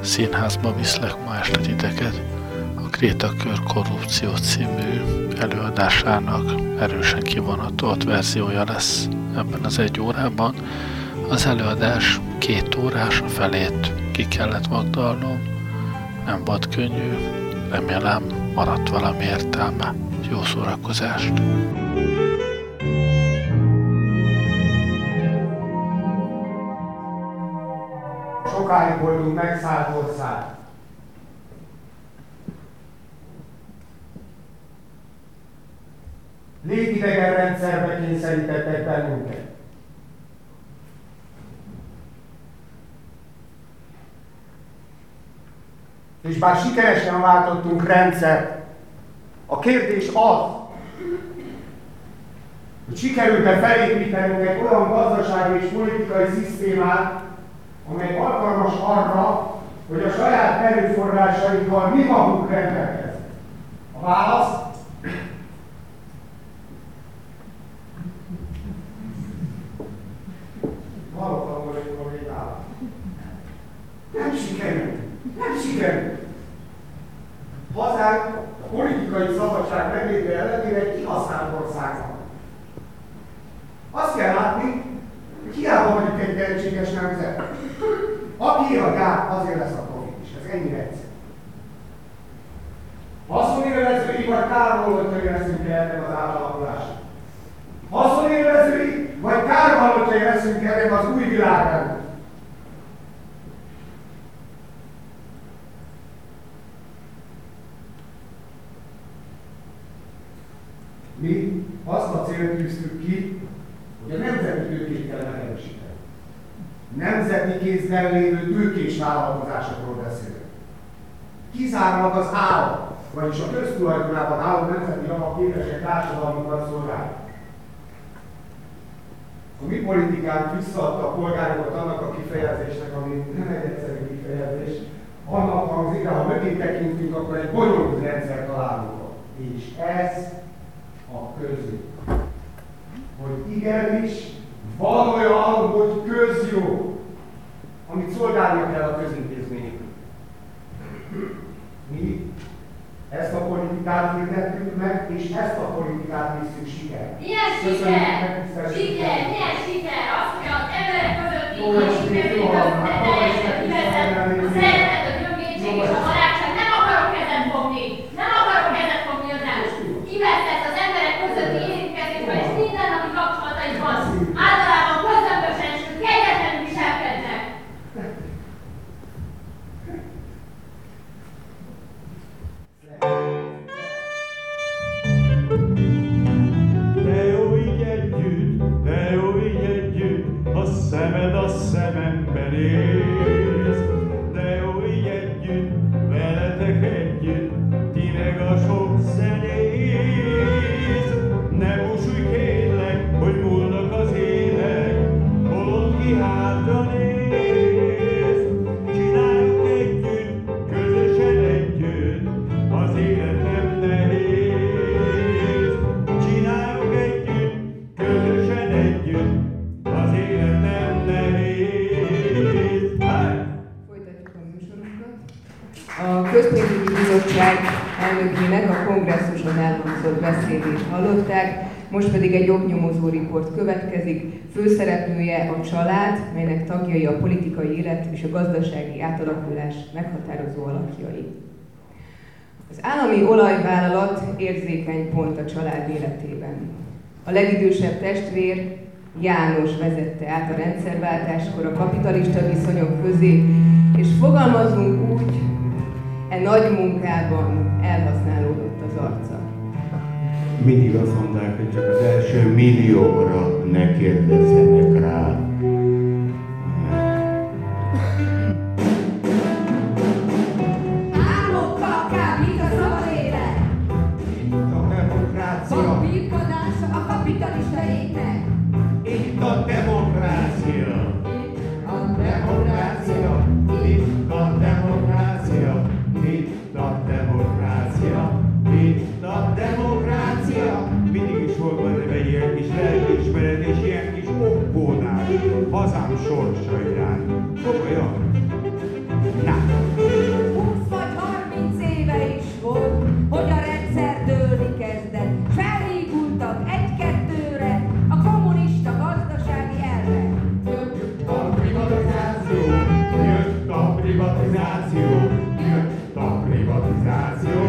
színházba viszlek ma este titeket a Krétakör Korrupció című előadásának erősen kivonatolt verziója lesz ebben az egy órában. Az előadás két órás, a felét ki kellett magdalnom, nem volt könnyű, remélem maradt valami értelme. Jó szórakozást! Voltunk megszállt ország. Légidegen rendszerbe kényszerítettek bennünket. És bár sikeresen váltottunk rendszert, a kérdés az, hogy sikerült-e felépítenünk egy olyan gazdasági és politikai szisztémát, amely alkalmas arra, hogy a saját erőforrásainkkal mi magunk rendelkezünk. A válasz hogy még áll. Nem sikerült. Nem sikerült. Hazánk a politikai szabadság megléte ellenére kihasznált ország van. Azt kell látni, hiába vagyunk egy tehetséges nemzet. Aki a gát, azért lesz a profit is. Ez ennyire egyszerű. Haszonélvezői vagy kárvalótai leszünk -e ennek az átalakulásnak? Haszonélvezői vagy kárvalótai leszünk ennek az új világnak? Mi azt a célt tűztük ki, hogy a nemzeti tőkét kell megerősíteni. Nemzeti kézben lévő tőkés vállalkozásokról beszélünk. Kizárólag az állam, vagyis a köztulajdonában álló nemzeti javak képesek társadalmukat szolgálni. A mi politikánk visszaadta a polgárokat annak a kifejezésnek, ami nem egy egyszerű kifejezés, annak hangzik, de ha mögé tekintünk, akkor egy bonyolult rendszer találunk. És ez a közül. Hogy igenis, valójában, hogy közjó, amit szolgálnia kell a közintézmények. Mi ezt a politikát hirdettük meg, és ezt a politikát visszük siker. Milyen siker? Siker, milyen siker? Az, hogy az emberek közötti sikerült a pedig egy oknyomozó riport következik. Főszereplője a család, melynek tagjai a politikai élet és a gazdasági átalakulás meghatározó alakjai. Az állami olajvállalat érzékeny pont a család életében. A legidősebb testvér János vezette át a rendszerváltáskor a kapitalista viszonyok közé, és fogalmazunk úgy, e nagy munkában Mindig azt mondták, hogy csak az első millióra ne kérdezzenek rá. privatizáció, jött a privatizáció.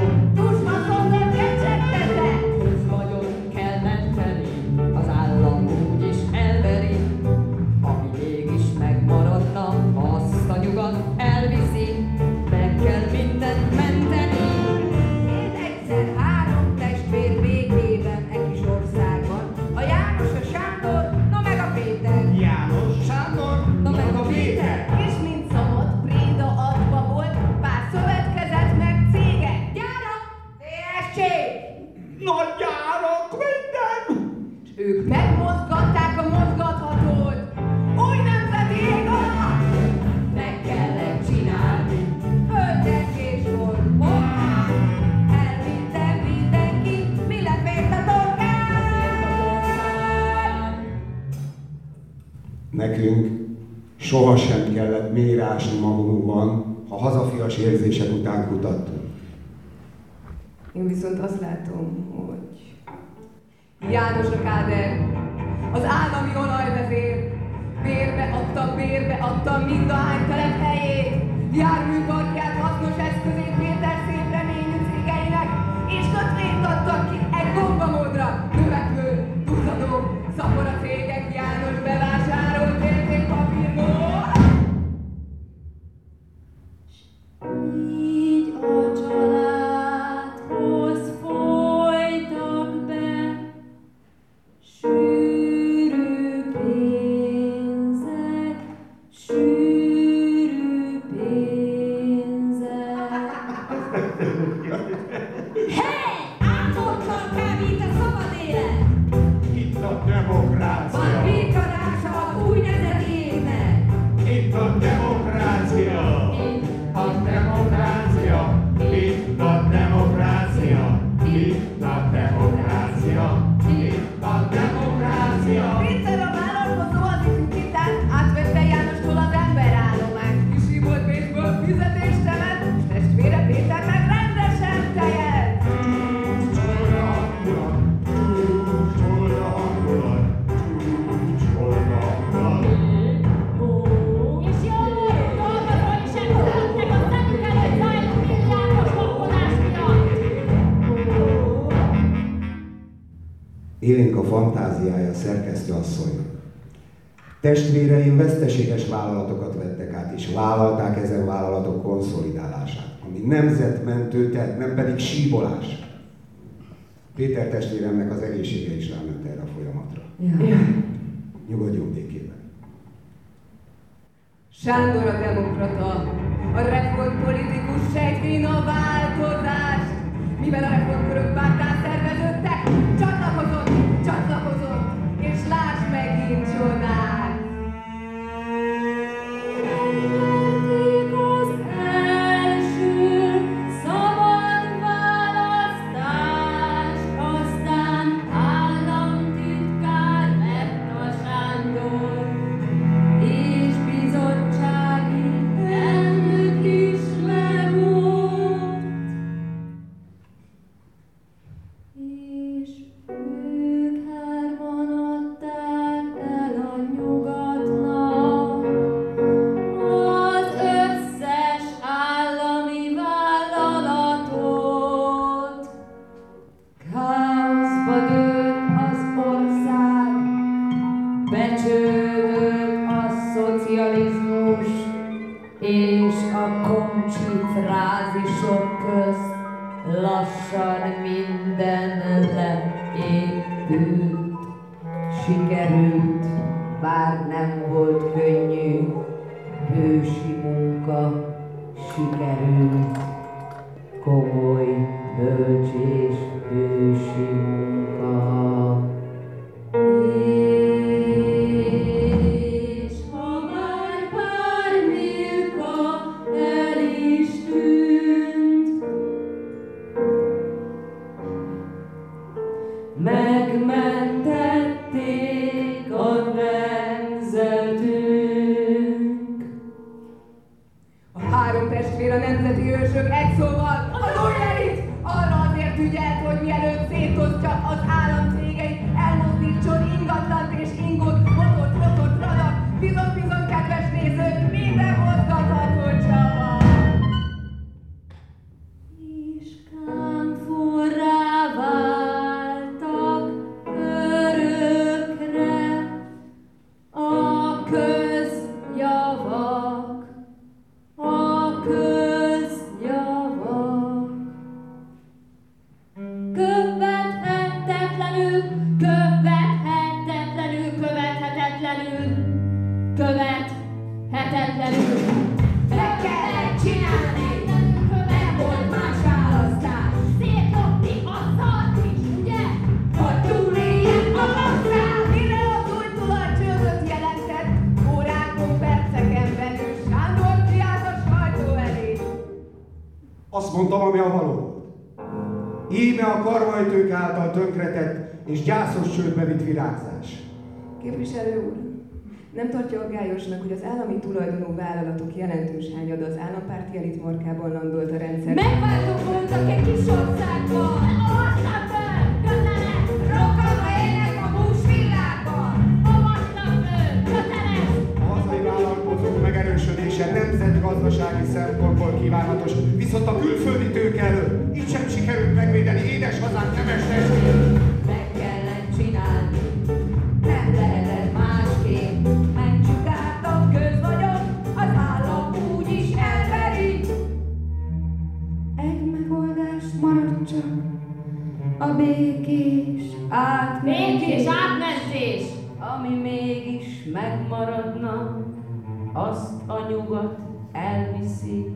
látom, hogy János a káder, az állami olajvezér, bérbe adta, bérbe adta mind a hány telephelyét, járműparkját hasznos eszközét Péter szép reményű cégeinek, és kötvényt adtak ki egy gombamódra, növekvő, duzzadó, szaporat Testvéreim veszteséges vállalatokat vettek át, és vállalták ezen vállalatok konszolidálását, ami nemzetmentő, tehát nem pedig síbolás. Péter testvéremnek az egészsége is ráment erre a folyamatra. Ja. Nyugodjon békében. Sándor a demokrata, a reform politikus sejti a változást, mivel a reformkörök bátást gyászos csődbe vitt virágzás. Képviselő úr, nem tartja aggályosnak, hogy az állami tulajdonú vállalatok jelentős hányada az állampárti elit markában landolt a rendszer. Megváltók egy kis országban! Országban! Átmentés, átmentés! Ami mégis megmaradna, azt a nyugat elviszi.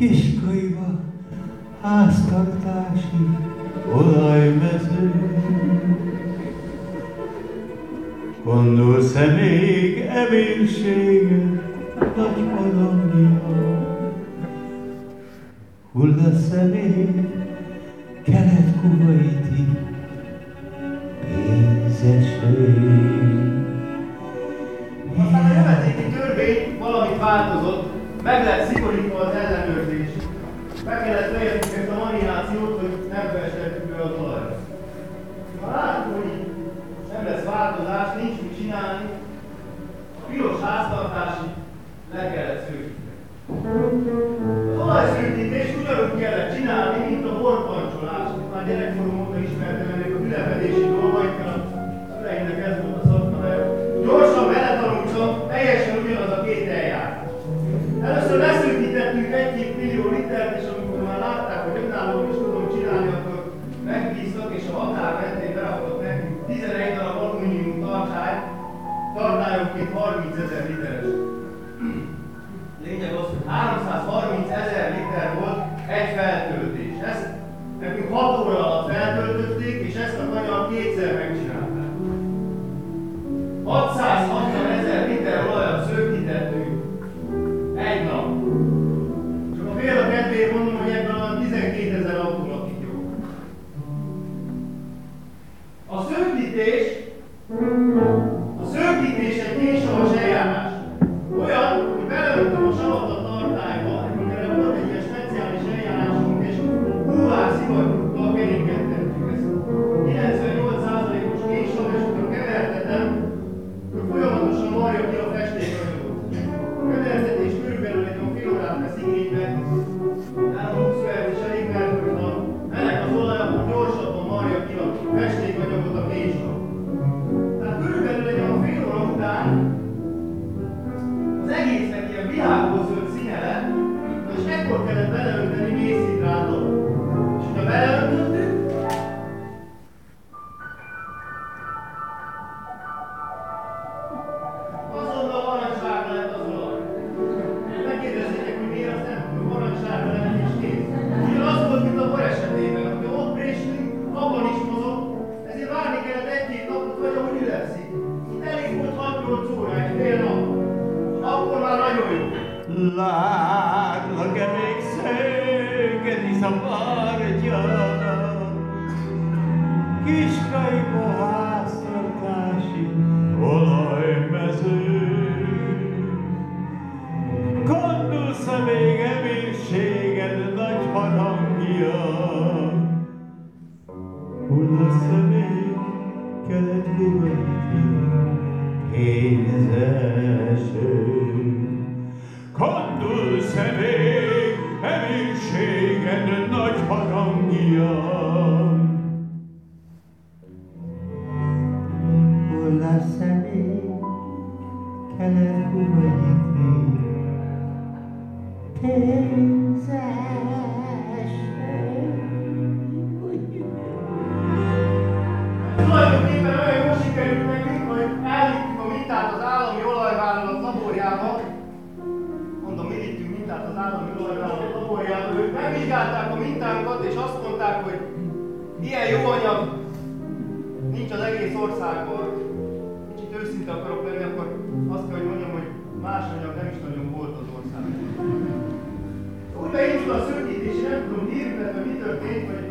Kiskaiba háztartási olajmező. Gondolsz-e még eménységet nagy padomnia? Hullasz-e még kelet-kubai jól sikerült nekünk, hogy elvittük a mintát az állami olajvállalat laborjába. Mondom, mi vittünk mintát az állami olajvállalat laborjába. Ők megvizsgálták a mintánkat, és azt mondták, hogy ilyen jó anyag nincs az egész országban. Kicsit őszinte akarok lenni, akkor azt kell, hogy mondjam, hogy más anyag nem is nagyon volt az országban. Úgy beindult a szökítés, én nem tudom hirdetetlen mi történt, hogy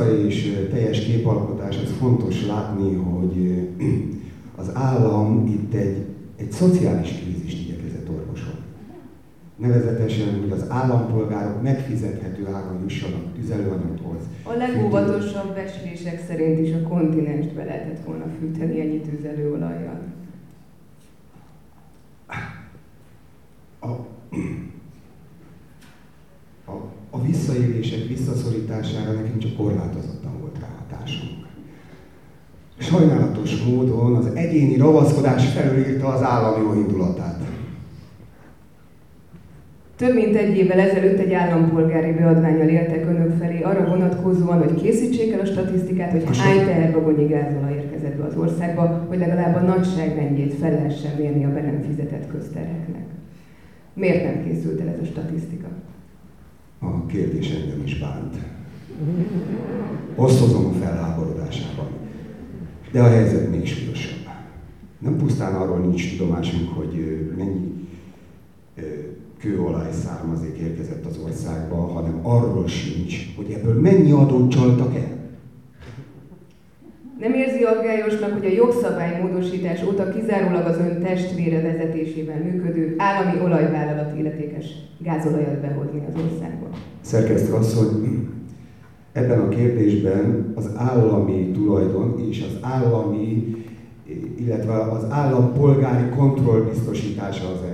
a tiszta és teljes képalkotás, ez fontos látni, hogy az állam itt egy, egy szociális krízist igyekezett orvosolni. Nevezetesen, hogy az állampolgárok megfizethető áron jussanak tüzelőanyaghoz. A legóvatosabb becslések szerint is a kontinenst be lehetett volna fűteni ennyi tüzelőolajjal. a, a, a visszaélések visszaszorítására nekünk csak korlátozottan volt rá hatásunk. Sajnálatos módon az egyéni ravaszkodás felülírta az állam jó indulatát. Több mint egy évvel ezelőtt egy állampolgári beadványal éltek önök felé arra vonatkozóan, hogy készítsék el a statisztikát, hogy hány tehervagonnyi gázolaj érkezett be az országba, hogy legalább a nagyságrendjét fel lehessen mérni a be nem fizetett közterheknek. Miért nem készült el ez a statisztika? A kérdés engem is bánt. Osztozom a felháborodásában. De a helyzet még súlyosabb. Nem pusztán arról nincs tudomásunk, hogy mennyi kőolaj származék érkezett az országba, hanem arról sincs, hogy ebből mennyi adót csaltak el. Nem érzi aggályosnak, hogy a jogszabálymódosítás óta kizárólag az ön testvére vezetésével működő állami olajvállalat illetékes gázolajat behozni az országba? Szerkesztő asszony, ebben a kérdésben az állami tulajdon és az állami, illetve az állampolgári kontroll biztosítása az.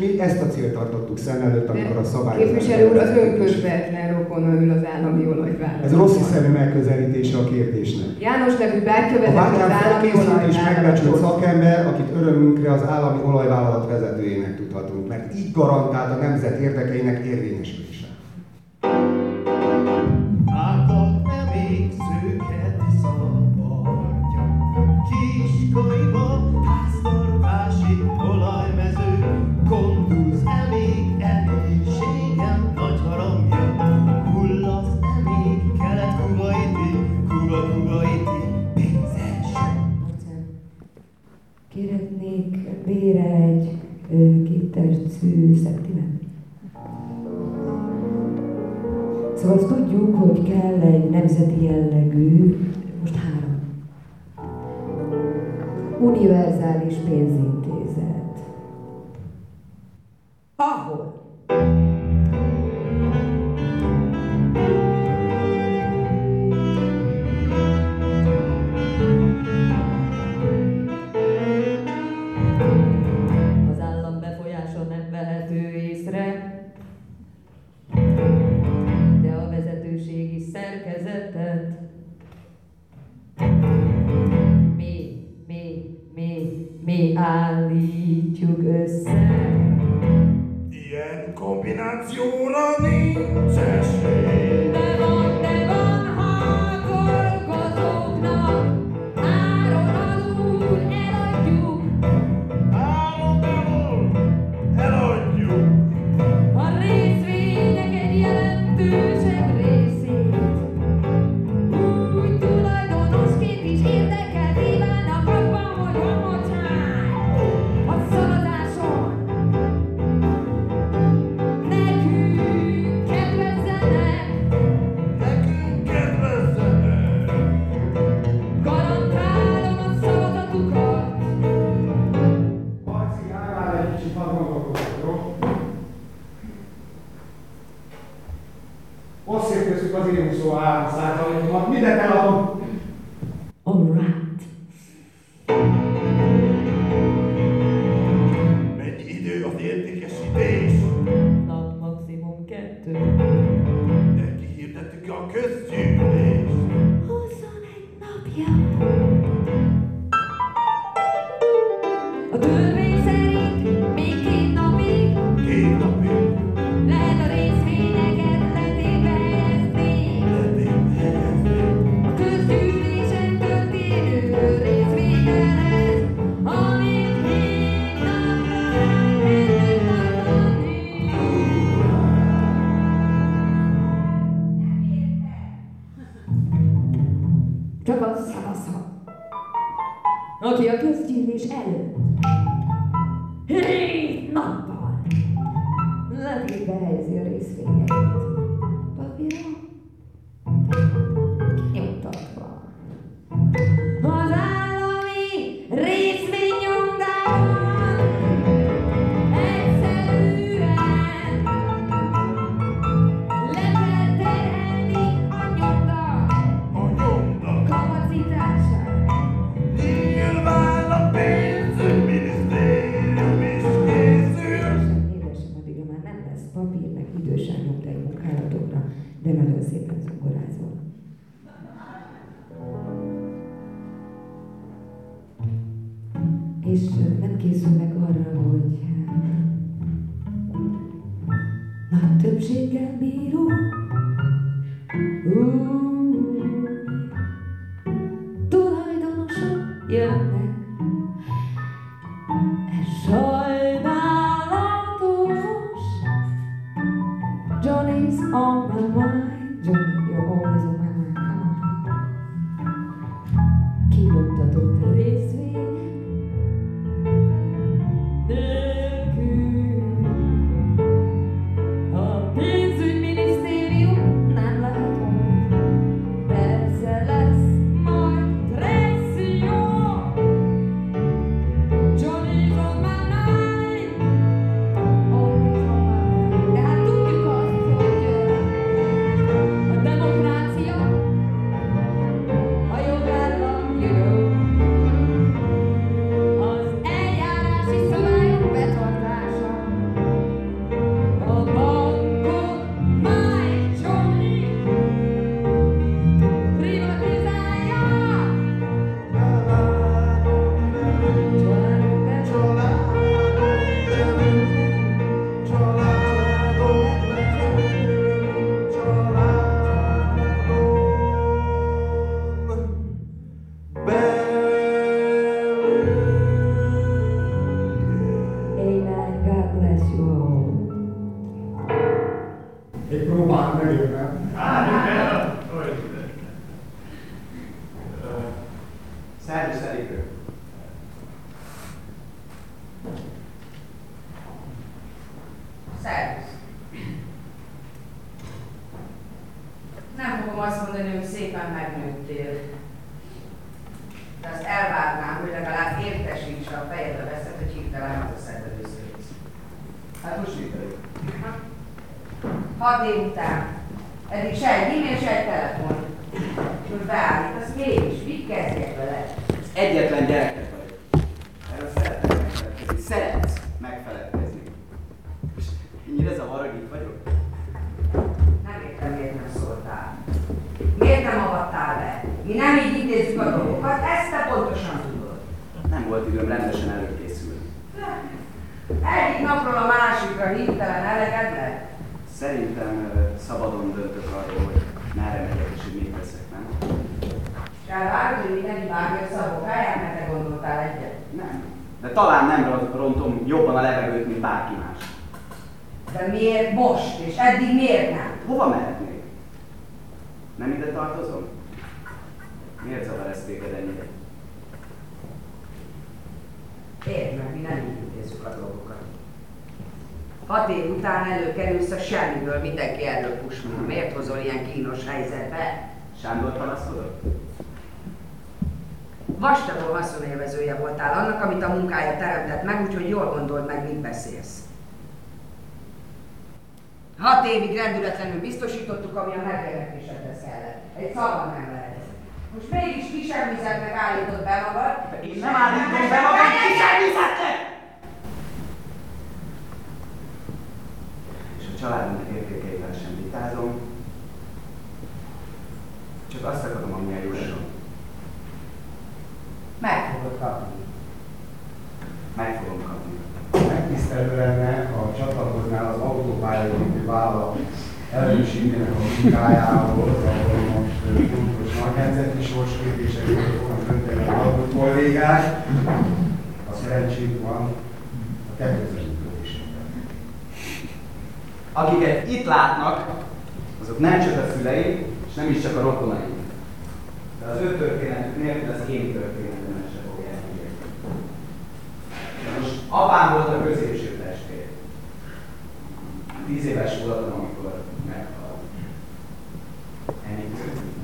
Mi ezt a célt tartottuk szem előtt, amikor a szabályozás... Képviselő úr, az ön közvetlen rokona ül az állami olajvállalat. Ez rossz hiszemű megközelítése a kérdésnek. János nevű vezet az állami felkészült és megbecsült szakember, akit örömünkre az állami olajvállalat vezetőjének tudhatunk, mert így garantálta a nemzet érdekeinek érvényesülése. Kérhetnék bére egy ö, két tercű szeptimet. Szóval azt tudjuk, hogy kell egy nemzeti jellegű, most három, univerzális pénzintézet. Ahol Ilyen kombinációra nincs Ez fejedbe veszed, hogy hirtelen az a szervezőszőhöz. Hát most sikerül. Hat év után. Eddig se egy e-mail, se egy telefon. Most beállítasz mégis. Mit kezdjek vele? Egyetlen gyerek. Szeretsz megfelelkezni. És ennyire zavar, hogy vagyok? Nem értem, miért nem szóltál. Miért? Mi nem így intézzük a dolgokat, ezt te pontosan volt időm rendesen előkészülni. Egyik napról a másikra hirtelen eleged lett. Szerintem szabadon döntök arról, hogy merre megyek és hogy mit teszek, nem? És elvárod, hogy mindenki vágja a szabokáját, mert te gondoltál egyet. Nem. De talán nem ron- rontom jobban a levegőt, mint bárki más. De miért most, és eddig miért nem? Hova mehetnék? Nem ide tartozom? Miért zavar ez téged ennyire? Érd meg, mi nem így intézzük a dolgokat. Hat év után előkerülsz a semmiből, mindenki erről pusmol. Miért hozol ilyen kínos helyzetbe? Sándor panaszkodott? Vastagul haszonélvezője voltál annak, amit a munkája teremtett meg, úgyhogy jól gondold meg, mit beszélsz. Hat évig rendületlenül biztosítottuk, ami a megjelentésedhez kellett. Egy szava nem lehet. Most mégis kisemmizeknek állítod be magad. Én nem állítom be magam kisemmizeknek! És a családunknak értékeivel sem vitázom. Csak azt akarom, ami a jusson. Meg fogod kapni. Meg fogom kapni. Megtisztelő lenne, ha csatlakoznál az autópályaépítő vállalat erősségének a munkájához, ahol nemzeti sorsképésekről fognak dönteni a hallott kollégák. A szerencsét van a te. Akiket itt látnak, azok nem csak a szüleim, és nem is csak a rokonaim. De az ő történetük nélkül az én történetemet se fogják megérteni. De most apám volt a középső testvér. Tíz éves voltam, amikor meghalt. Ennyit történt.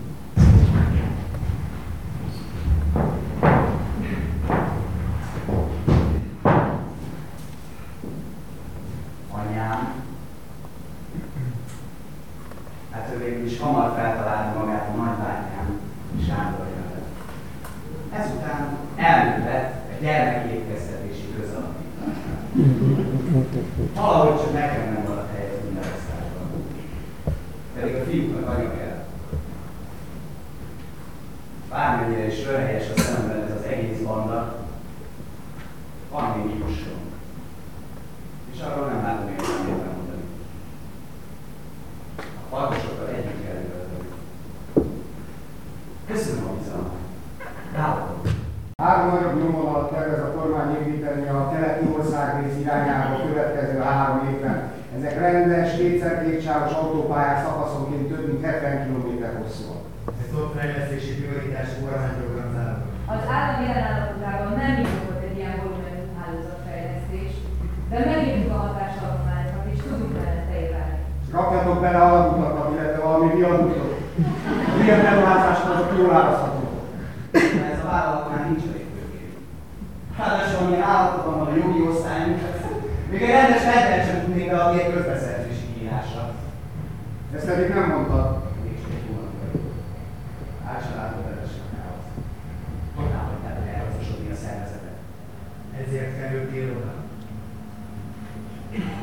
Anyám Hát ő végül is hamar feltalálta magát a nagybátyám, Sándor mellett. Ezután elművett a gyermekétkeztetési közalapításnál. Valahogy csak nekem nem maradt hely az univerzitásban. Pedig a fiúknak anya kell. Bármennyire is röhelyes a szememben ez az egész banda, van még jusson. És arról nem látom értelmét mondani. A farkasokkal együtt kell üvölteni. Köszönöm a bizalmat. Ráadom. Három nagyobb nyomvonalat tervez a kormány építeni a keleti országrész irányába a következő három évben. Ezek rendes, kétszer kétsávos autópályák szakaszonként több mint 70 km hosszúak. Ez ott fejlesztési prioritás kormányprogram záródott. Az állami jelenállapotában nem indokolt egy ilyen volumenű hálózatfejlesztés, de megírtuk a hatásalapományokat, és tudunk mellette érvelni. Kapjatok bele alaputakat, illetve valami viadutot. A ilyen beruházások azok jól árazhatók. Ez a vállalat már nincs elég tőkén. Ráadásul amilyen állapotban van a jogi osztályunk, hát még egy rendes rendelt sem tudnék beadni egy közbeszerzési kiírásra. Ezt pedig nem mondtad. Nincs egy hónap vagyok. Át se látod rendesen a káoszt. Honnan hagytál, hogy elraszosodni a szervezetet? Ezért kerültél oda.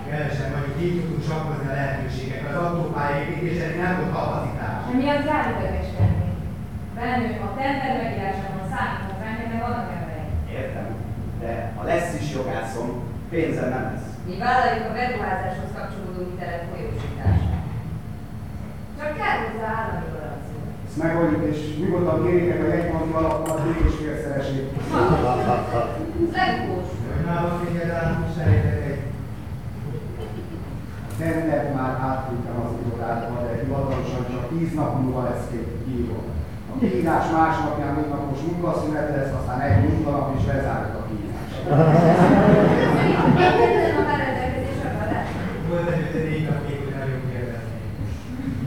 Kevesen vagyunk, így tudunk sakkozni a lehetőségekkel. Az autópálya építésére nem volt kapacitás. Emiatt jár idegeskedni. Bennünk a tender megírásában számítunk ránk, ennek vannak emberek. Értem, de ha lesz is jogászom, pénzem nem lesz. Mi vállaljuk a beruházáshoz kapcsolódó hitelek folyósítását. Csak kell hozzá állami garancia. Ezt megoldjuk, és nyugodtan kérjétek a jegybanki alapokat mégis félszeresét. Hogy nálunk egyáltalán serejtek Tendert már átküldtem az irodádba, de hivatalosan csak 10 nap múlva lesz kiírva. A kiírás másnapján mindnapos munkaszünet lesz, aztán egy munkanap és lezárjuk a kiírást. Egyetlen a rendelkezésre feladás. Volt előtte négy nap még, hogy nagyon kérdezni.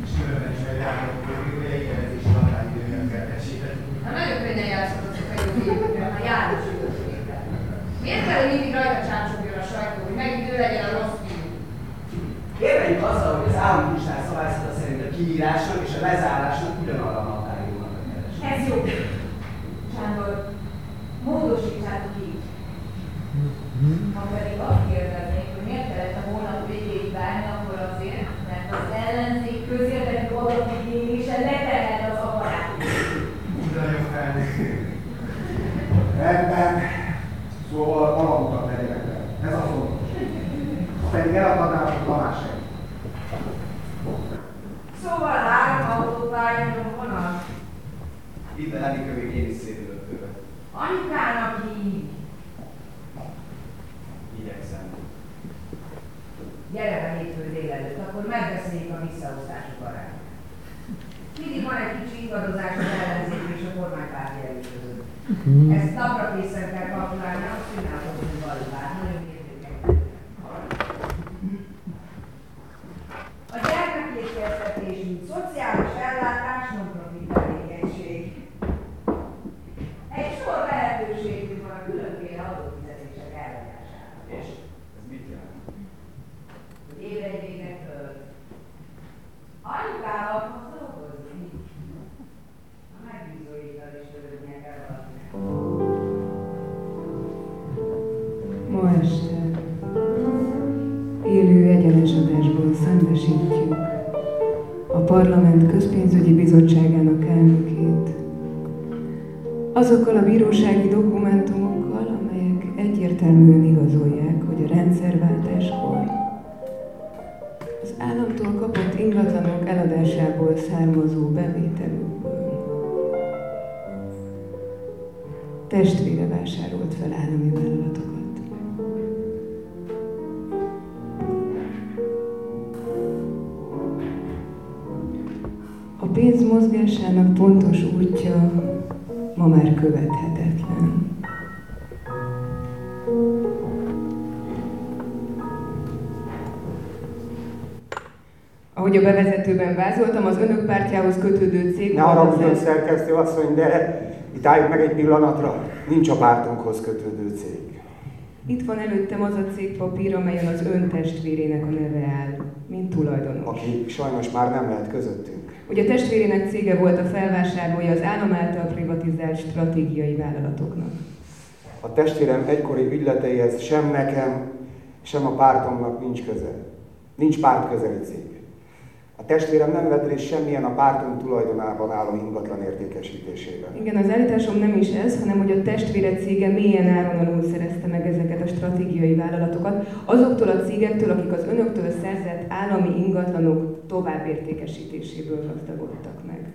És különben is meglátott, hogy ugye égelezési határidőket kell tesséteni. Hát nagyon könnyen játszhatok a jó években, ha János időszakében. Miért kell, hogy mindig rajta csámcsogjon a sajtó, hogy megint ő legyen a rossz fiú? Érveljük azzal, hogy az államtisztás szabályzata szerint a kiírásnak és a lezárásnak ugyanarra a határidónak a keresés. Ez jó. Sándor, módosítsátok így. Ha pedig azt kérdeznék, hogy miért kellett a hónap mozgásának pontos útja ma már követhetetlen. Ahogy a bevezetőben vázoltam, az önök pártjához kötődő cég... Ne haragudjon szerkesztő asszony, de itt álljuk meg egy pillanatra. Nincs a pártunkhoz kötődő cég. Itt van előttem az a cégpapír, amelyen az ön testvérének a neve áll, mint tulajdonos. Aki sajnos már nem lehet közöttünk. Ugye a testvérének cége volt a felvásárlója az állam által privatizált stratégiai vállalatoknak. A testvérem egykori ügyleteihez sem nekem, sem a pártomnak nincs köze. Nincs párt közeli cég. A testvérem nem vett részt semmilyen a pártunk tulajdonában álló ingatlan értékesítésében. Igen, az állításom nem is ez, hanem hogy a testvére cége mélyen áron alul szerezte meg ezeket a stratégiai vállalatokat, azoktól a cégektől, akik az önöktől szerzett állami ingatlanok továbbértékesítéséből gazdagodtak meg.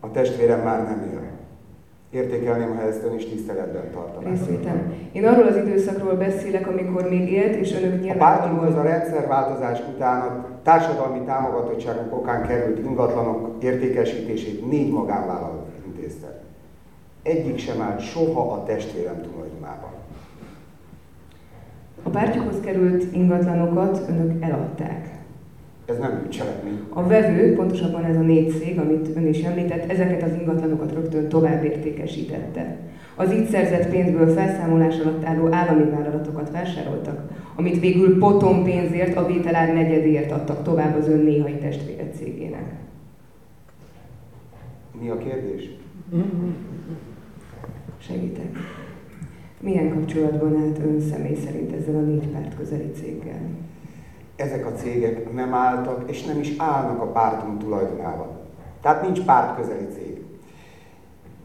A testvérem már nem él. Értékelném, ha ezt ön is tiszteletben tartaná. Részvétel. Én arról az időszakról beszélek, amikor még élt, és önök A nyilvánvalóan... pártunkhoz a rendszerváltozás után a társadalmi támogatottságunk okán került ingatlanok értékesítését négy magánvállalat intézte. Egyik sem állt soha a testvérem tulajdonában. A pártjukhoz került ingatlanokat önök eladták. Ez nem bűncselekmény. A vevő, pontosabban ez a négy cég, amit ön is említett, ezeket az ingatlanokat rögtön tovább értékesítette. Az így szerzett pénzből felszámolás alatt álló állami vállalatokat vásároltak, amit végül potom pénzért a vételár negyedért adtak tovább az ön néhai testvére cégének. Mi a kérdés? Segítek. Milyen kapcsolatban állt ön személy szerint ezzel a négy párt közeli céggel? Ezek a cégek nem álltak és nem is állnak a pártunk tulajdonában. Tehát nincs párt közeli cég.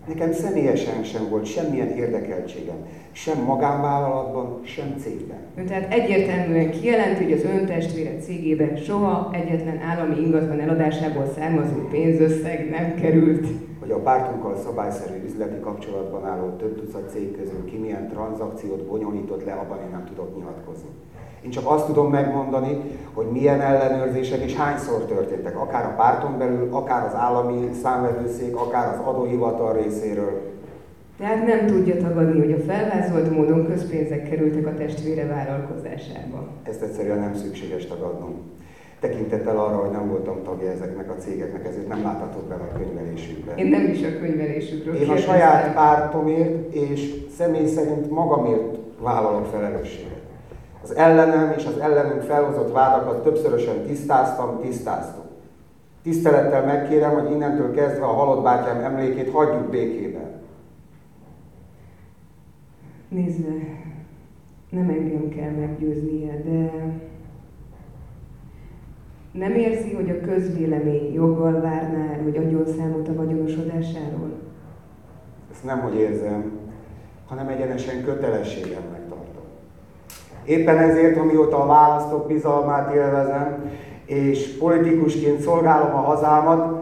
Nekem személyesen sem volt semmilyen érdekeltségem, sem magánvállalatban, sem cégben. Ön tehát egyértelműen kijelenti, hogy az ön testvére cégébe soha egyetlen állami ingatlan eladásából származó pénzösszeg nem került. Hogy a pártunkkal szabályszerű üzleti kapcsolatban álló több tucat cég közül ki milyen tranzakciót bonyolított le, abban én nem tudok nyilatkozni. Én csak azt tudom megmondani, hogy milyen ellenőrzések és hányszor történtek, akár a párton belül, akár az állami számvevőszék, akár az adóhivatal részéről. Tehát nem tudja tagadni, hogy a felvázolt módon közpénzek kerültek a testvére vállalkozásába. Ezt egyszerűen nem szükséges tagadnom. Tekintettel arra, hogy nem voltam tagja ezeknek a cégeknek, ezért nem láthatok bele a könyvelésükbe. Én nem is a könyvelésükről Én a saját pártomért és személy szerint magamért vállalok felelősséget. Az ellenem és az ellenünk felhozott vádakat többszörösen tisztáztam, tisztáztuk. Tisztelettel megkérem, hogy innentől kezdve a halott bátyám emlékét hagyjuk békében. Nézze, nem engem kell meggyőznie, de nem érzi, hogy a közvélemény joggal várná el, hogy adjon számot a vagyonosodásáról? Ezt nem, hogy érzem, hanem egyenesen kötelességemnek. Éppen ezért, amióta a választók bizalmát élvezem, és politikusként szolgálom a hazámat,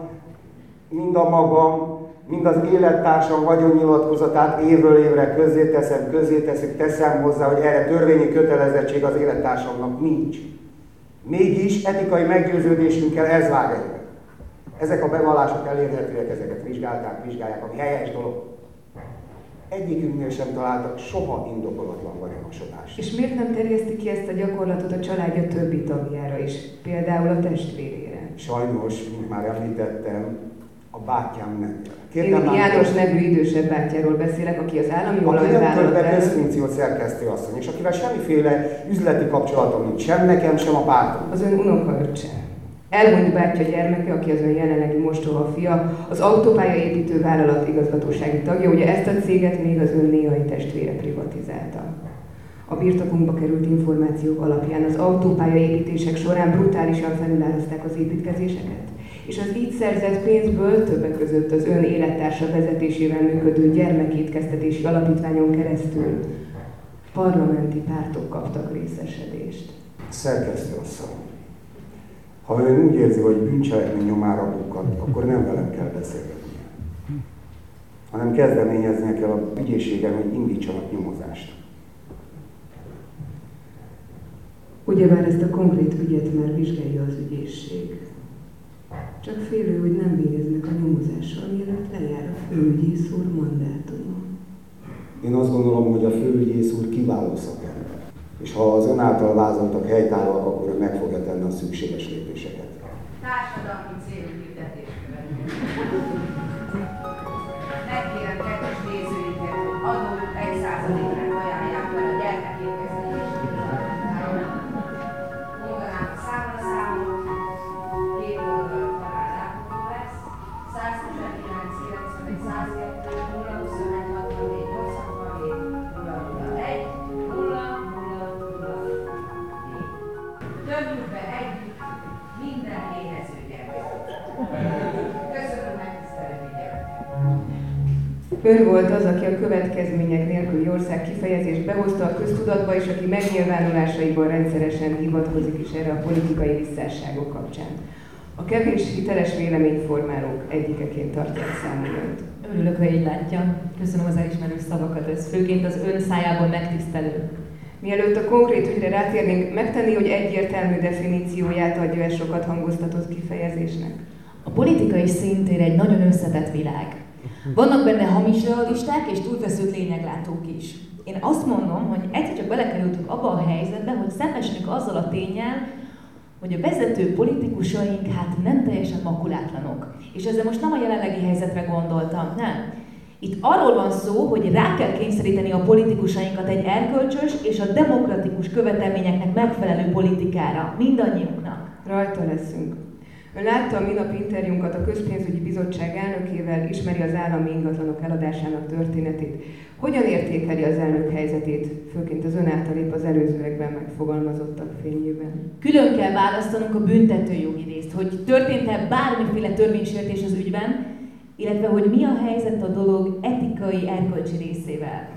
mind a magam, mind az élettársam vagyonnyilatkozatát évről évre közzéteszem, közzéteszek, teszem hozzá, hogy erre törvényi kötelezettség az élettársamnak nincs. Mégis etikai meggyőződésünkkel ez vág egybe. Ezek a bevallások elérhetőek, ezeket vizsgálták, vizsgálják, ami helyes dolog. Egyikünknél sem találtak soha indokolatlan vagyonosodást. És miért nem terjeszti ki ezt a gyakorlatot a családja többi tagjára is, például a testvérére? Sajnos, mint már említettem, a bátyám nem Kértem Én János nevű idősebb bátyáról beszélek, aki az állami olajvállalat... Aki nem közfunkciót szerkesztő asszony, és akivel semmiféle üzleti kapcsolatom nincs, sem nekem, sem a pártom. Az ön unokaöccse. Elmúlt bátyja gyermeke, aki az ön jelenlegi mostoha fia, az autópálya építő vállalat igazgatósági tagja, ugye ezt a céget még az ön néhai testvére privatizálta. A birtokunkba került információk alapján az autópálya építések során brutálisan felülározták az építkezéseket, és az így szerzett pénzből többek között az ön élettársa vezetésével működő gyermekétkeztetési alapítványon keresztül parlamenti pártok kaptak részesedést. Szerkesztő asszony, ha ön úgy érzi, hogy bűncselekmény nyomára bukkant, akkor nem velem kell beszélgetnie, hanem kezdeményeznie kell a ügyészségen, hogy indítsanak nyomozást. Ugyebár ezt a konkrét ügyet már vizsgálja az ügyészség. Csak félő, hogy nem végeznek a nyomozással, mielőtt lejár a főügyész úr mandátuma. Én azt gondolom, hogy a főügyész úr kiváló szakember. És ha az ön által vázoltak helytállóak, akkor ő meg fogja tenni a szükséges lépéseket. Társadalmi célú hirdetés Ön volt az, aki a következmények nélküli ország kifejezést behozta a köztudatba, és aki megnyilvánulásaiban rendszeresen hivatkozik is erre a politikai visszásságok kapcsán. A kevés hiteles véleményformálók egyikeként tartják számon önt. Örülök, hogy így látja. Köszönöm az elismerő szavakat, ez főként az ön szájából megtisztelő. Mielőtt a konkrét ügyre rátérnénk, megtenni, hogy egyértelmű definícióját adja e sokat hangoztatott kifejezésnek. A politikai szintér egy nagyon összetett világ. Vannak benne hamis realisták és túlfeszült lényeglátók is. Én azt mondom, hogy egyszer csak belekerültünk abba a helyzetbe, hogy szembesülünk azzal a tényel, hogy a vezető politikusaink hát nem teljesen makulátlanok. És ezzel most nem a jelenlegi helyzetre gondoltam, nem. Itt arról van szó, hogy rá kell kényszeríteni a politikusainkat egy erkölcsös és a demokratikus követelményeknek megfelelő politikára, mindannyiunknak. Rajta leszünk. Ön látta a minap interjúnkat a Közpénzügyi Bizottság elnökével, ismeri az állami ingatlanok eladásának történetét. Hogyan értékeli az elnök helyzetét, főként az ön által épp az előzőekben megfogalmazottak fényében? Külön kell választanunk a büntetőjogi részt, hogy történt-e bármiféle törvénysértés az ügyben, illetve hogy mi a helyzet a dolog etikai, erkölcsi részével.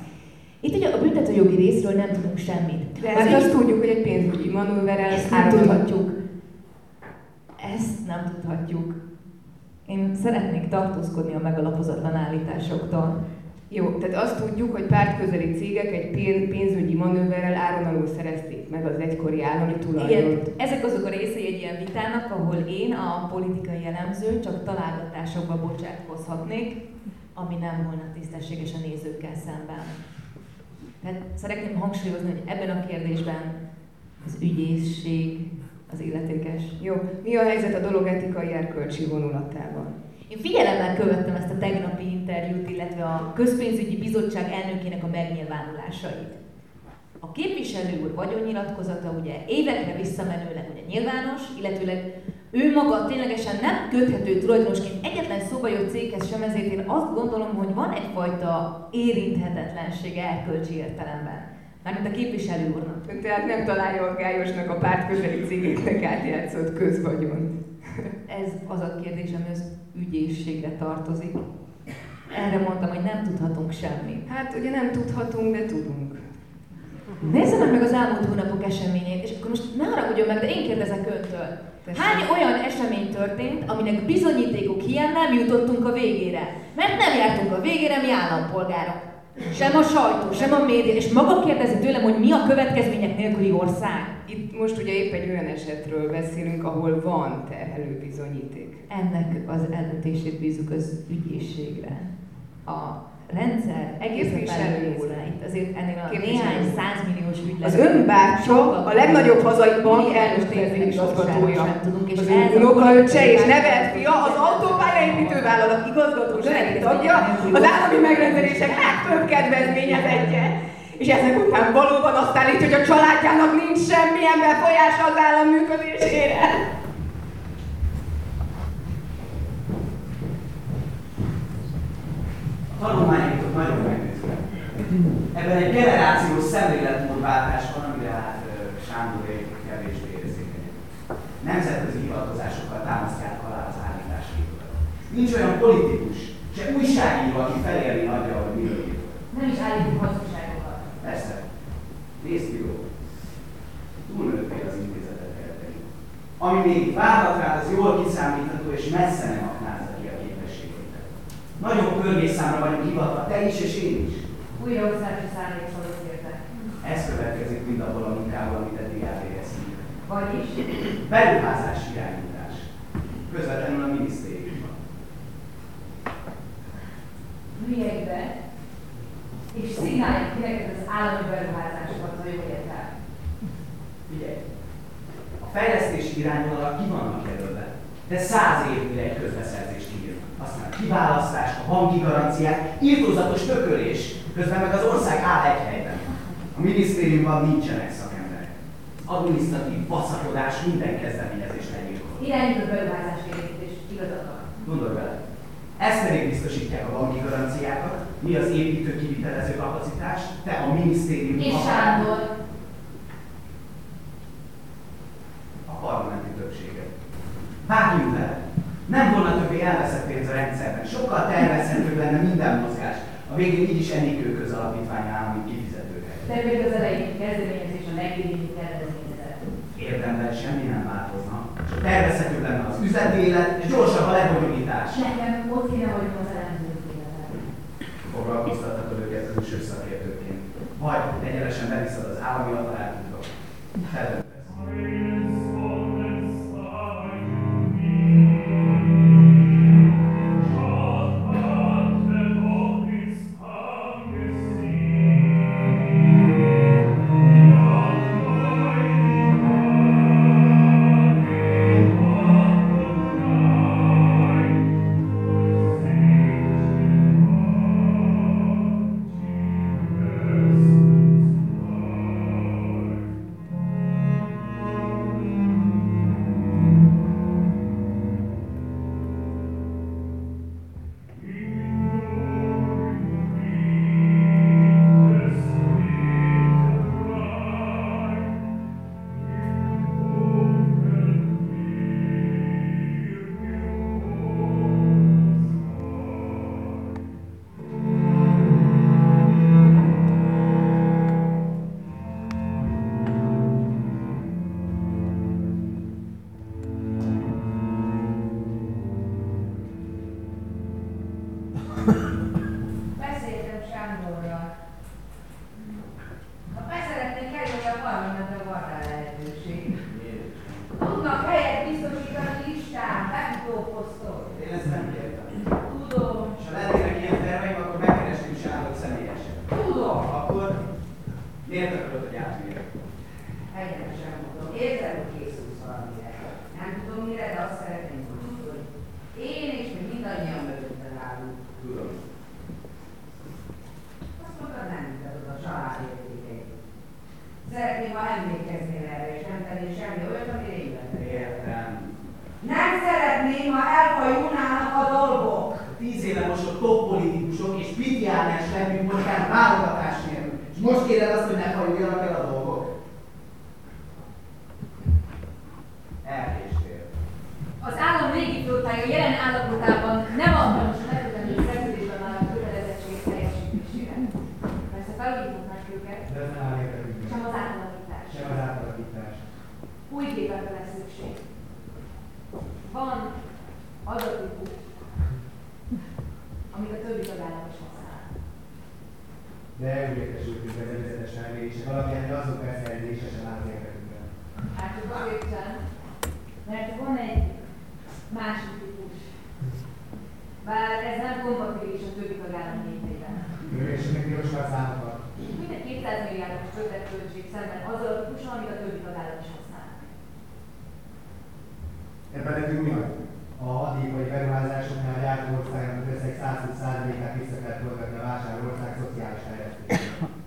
Itt ugye a büntetőjogi részről nem tudunk semmit. De ezt azt tudjuk, hogy egy pénzügyi manőverrel ezt nem tudhatjuk. Ezt nem tudhatjuk. Én szeretnék tartózkodni a megalapozatlan állításoktól. Jó, tehát azt tudjuk, hogy pártközeli cégek egy pénzügyi manőverrel áron alul szerezték meg az egykori állami tulajdont. Igen, ezek azok a részei egy ilyen vitának, ahol én, a politikai elemző, csak találgatásokba bocsátkozhatnék, ami nem volna tisztességes a nézőkkel szemben. Tehát szeretném hangsúlyozni, hogy ebben a kérdésben az ügyészség az illetékes. Jó, mi a helyzet a dolog etikai erkölcsi vonulatával? Én figyelemmel követtem ezt a tegnapi interjút, illetve a Közpénzügyi Bizottság elnökének a megnyilvánulásait. A képviselő úr vagyonnyilatkozata ugye évekre visszamenőleg ugye nyilvános, illetőleg ő maga ténylegesen nem köthető tulajdonosként egyetlen szóba jött céghez sem, ezért én azt gondolom, hogy van egyfajta érinthetetlensége erkölcsi értelemben. Mármint a képviselő úrnak. Tehát nem találja a párt közeli cégeknek átjátszott közvagyont. Ez az a kérdés, ami az ügyészségre tartozik. Erre mondtam, hogy nem tudhatunk semmit. Hát ugye nem tudhatunk, de tudunk. Nézze meg, az elmúlt hónapok eseményét, és akkor most ne haragudjon meg, de én kérdezek öntől. Hány olyan esemény történt, aminek bizonyítékok hiány nem jutottunk a végére? Mert nem jártunk a végére mi állampolgárok. Sem a sajtó, sem a média, és maga kérdezi tőlem, hogy mi a következmények nélküli ország. Itt most ugye épp egy olyan esetről beszélünk, ahol van terhelő bizonyíték. Ennek az eldöntését bízunk az ügyészségre. A rendszer egészen felnézve itt azért ennél a néhány százmilliós ügylet. Az önbácsa a legnagyobb hazai bank elnök igazgatója. Az ön unokaöccse és nevelt fia az autópályaépítő vállalat igazgatósági tagja, az állami megrendelések legtöbb kedvezményezettje. És ezek után valóban azt állít, hogy a családjának nincs semmilyen befolyása az állam működésére. A tanulmányaitok nagyon megnézve. Ebben egy generációs szemléletmódváltás van, amire hát Sándor kevésbé érzékeny. Nemzetközi hivatkozásokkal támasztják. Nincs olyan politikus, se újságíró, aki felélni adja, hogy ír. Nem is állítunk hazugságokat. Persze. Nézd, jó. Túlnőttél az intézetet keretei. Ami még várhat rád, az jól kiszámítható és messze nem aknázza ki a képességeidet. Nagyobb körvészámra vagyunk hivatva, te is és én is. Újraosztási szándéksorot értek. Ez következik mind abból a munkából, amit eddig elvégeztünk. Vagyis? Beruházás irányítás. Közvetlenül a minisztériumban. Műhelybe, és szignáljuk ki neked az állami beruházásokat, ha jól értem. Figyelj! A fejlesztési irányvonalak ki vannak jelölve, de száz év mire egy közbeszerzést írnak. Aztán a kiválasztás, a banki garanciák, írtózatos tökölés, közben meg az ország áll egy helyben. A minisztériumban nincsenek szakemberek. Adminisztratív baszakodás minden kezdeményezést legyilkol. Irányított beruházás építés, igazad van. Gondolj bele. Ezt pedig biztosítják a banki garanciákat, mi az építő kivitelező kapacitás, te a minisztérium. És a- Sándor, a parlamenti többséget. Vágjunk vele! Nem volna többé elveszett pénz a rendszerben, sokkal tervezhetőbb lenne minden mozgás. A végén így is Enikő közalapítvány állami kifizetőket. te még az elején kezdeményezés a legérinti kedvezményezett. Érdemben semmi nem változna. Tervezhetőbb lenne az üzleti élet, és gyorsabb a lebonyolítás. Nekem Vagy egyenesen beviszed az állami apparátusba. Felöntesz. szemben azzal a típussal, amit a többi tagállam is használnak. Ebben nekünk mi a a hatékony beruházásoknál a járó országnak összeg 120%-át vissza kell a vásárló ország szociális fejlesztésére.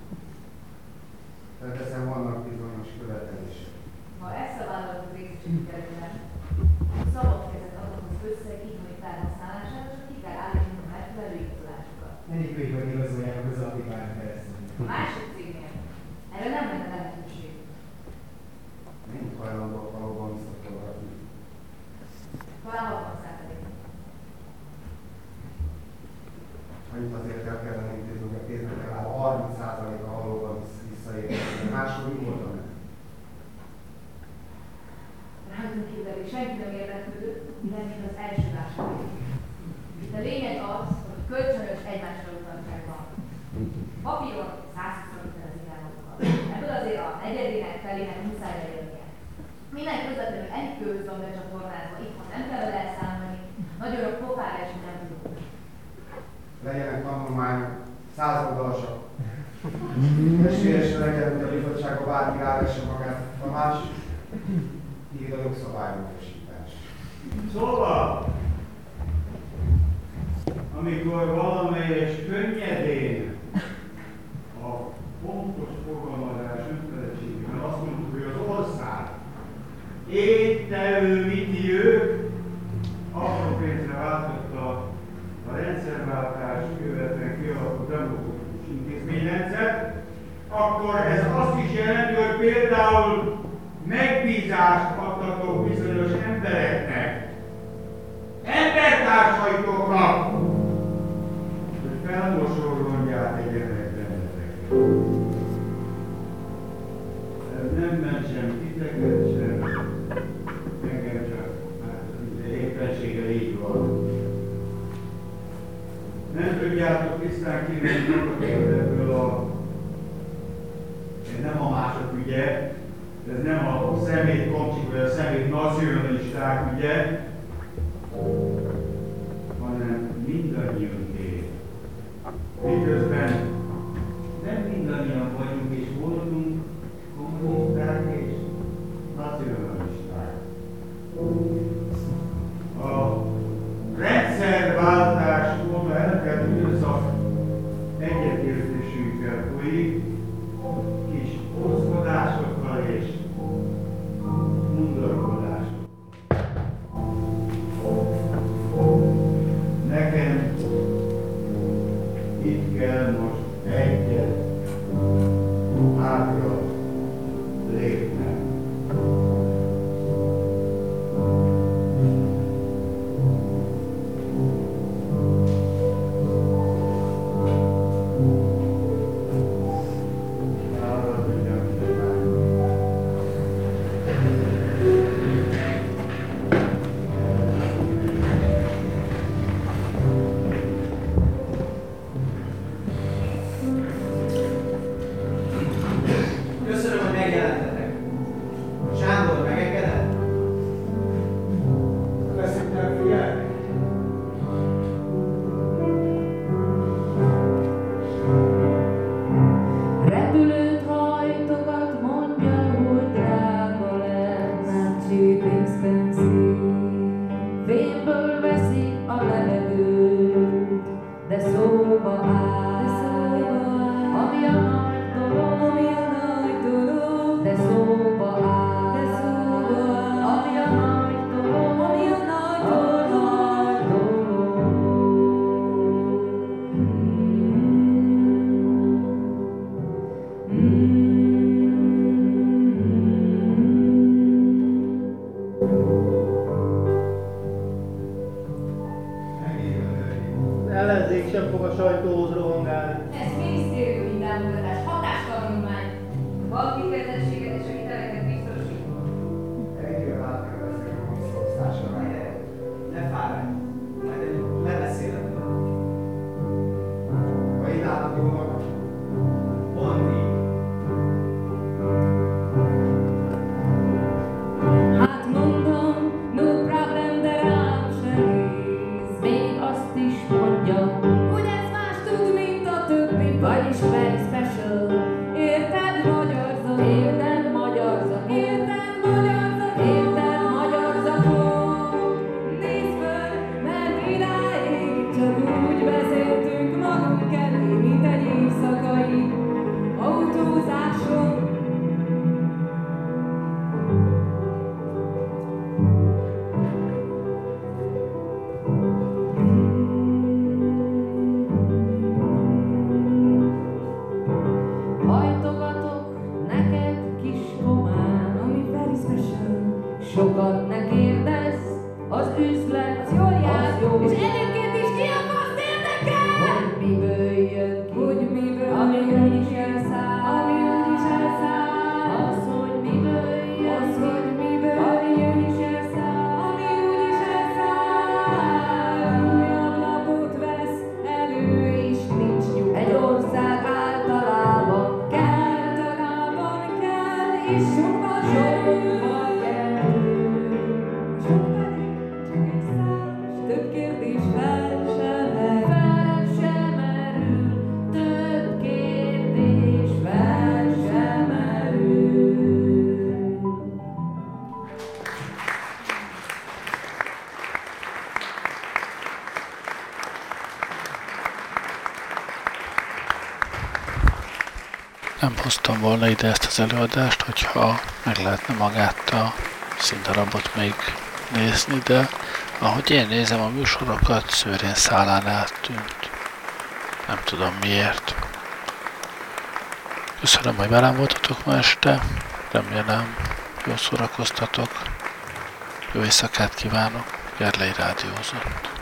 például megbízást adhatok bizonyos embereknek, embertársaitoknak, hogy felmosorodját egyenek benneteket. Ez nem ment sem titeket, volna ide ezt az előadást, hogyha meg lehetne magát a színdarabot még nézni, de ahogy én nézem a műsorokat, szőrén szálán eltűnt. Nem tudom miért. Köszönöm, hogy velem voltatok ma este. Remélem, jól szórakoztatok. Jó éjszakát kívánok. Gerlei Rádiózott.